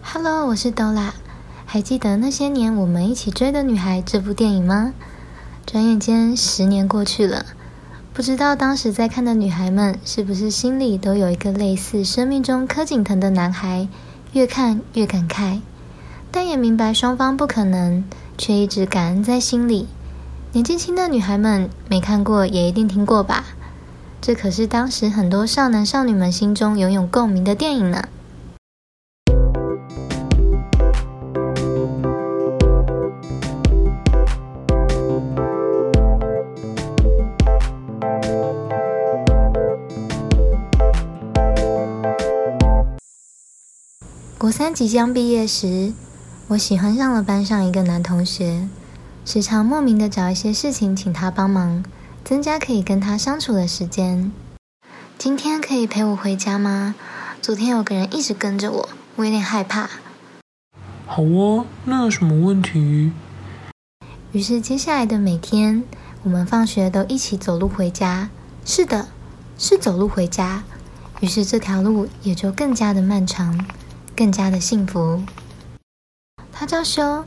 Hello，我是朵拉。还记得那些年我们一起追的女孩这部电影吗？转眼间十年过去了，不知道当时在看的女孩们是不是心里都有一个类似生命中柯景腾的男孩，越看越感慨，但也明白双方不可能，却一直感恩在心里。年纪轻的女孩们没看过也一定听过吧？这可是当时很多少男少女们心中拥有共鸣的电影呢。国三即将毕业时，我喜欢上了班上一个男同学，时常莫名的找一些事情请他帮忙，增加可以跟他相处的时间。今天可以陪我回家吗？昨天有个人一直跟着我，我有点害怕。好哦，那有什么问题？于是接下来的每天，我们放学都一起走路回家。是的，是走路回家。于是这条路也就更加的漫长。更加的幸福。他叫修，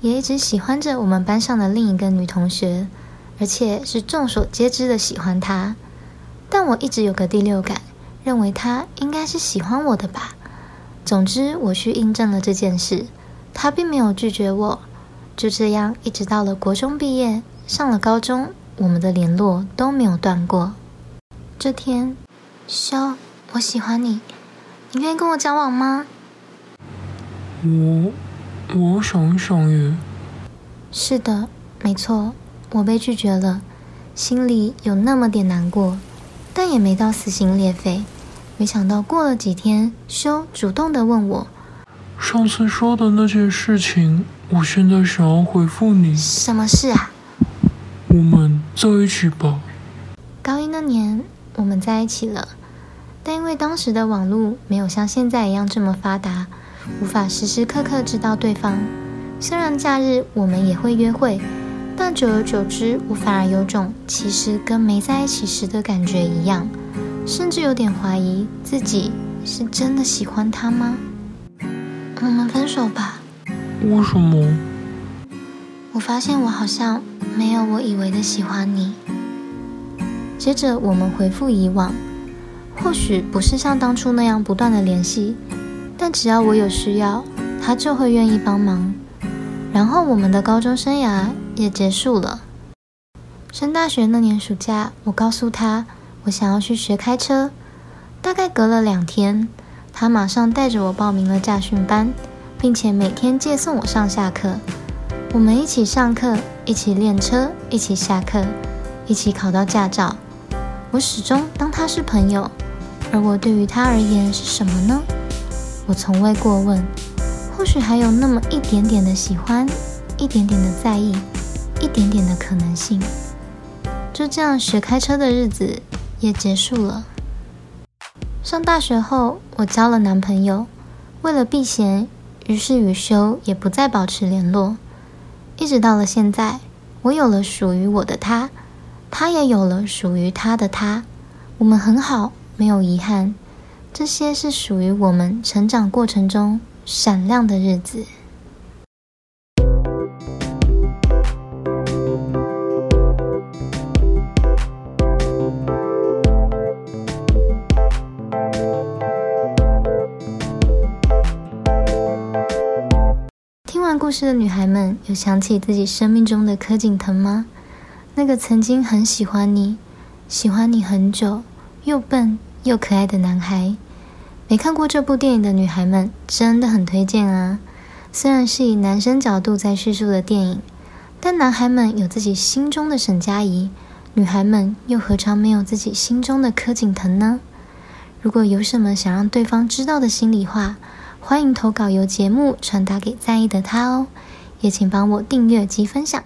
也一直喜欢着我们班上的另一个女同学，而且是众所皆知的喜欢他。但我一直有个第六感，认为他应该是喜欢我的吧。总之，我去印证了这件事，他并没有拒绝我。就这样，一直到了国中毕业，上了高中，我们的联络都没有断过。这天，肖，我喜欢你，你愿意跟我交往吗？我，我想一想耶。是的，没错，我被拒绝了，心里有那么点难过，但也没到撕心裂肺。没想到过了几天，修主动的问我：“上次说的那件事情，我现在想要回复你。”什么事啊？我们在一起吧。高一那年，我们在一起了，但因为当时的网络没有像现在一样这么发达。无法时时刻刻知道对方。虽然假日我们也会约会，但久而久之，我反而有种其实跟没在一起时的感觉一样，甚至有点怀疑自己是真的喜欢他吗？我们分手吧。为什么？我发现我好像没有我以为的喜欢你。接着我们回复以往，或许不是像当初那样不断的联系。但只要我有需要，他就会愿意帮忙。然后我们的高中生涯也结束了。升大学那年暑假，我告诉他我想要去学开车。大概隔了两天，他马上带着我报名了驾训班，并且每天接送我上下课。我们一起上课，一起练车，一起下课，一起考到驾照。我始终当他是朋友，而我对于他而言是什么呢？我从未过问，或许还有那么一点点的喜欢，一点点的在意，一点点的可能性。就这样，学开车的日子也结束了。上大学后，我交了男朋友，为了避嫌，于是与修也不再保持联络。一直到了现在，我有了属于我的他，他也有了属于他的他，我们很好，没有遗憾。这些是属于我们成长过程中闪亮的日子。故事的女孩们，有想起自己生命中的柯景腾吗？那个曾经很喜欢你，喜欢你很久，又笨。又可爱的男孩，没看过这部电影的女孩们真的很推荐啊！虽然是以男生角度在叙述的电影，但男孩们有自己心中的沈佳宜，女孩们又何尝没有自己心中的柯景腾呢？如果有什么想让对方知道的心里话，欢迎投稿由节目传达给在意的他哦，也请帮我订阅及分享。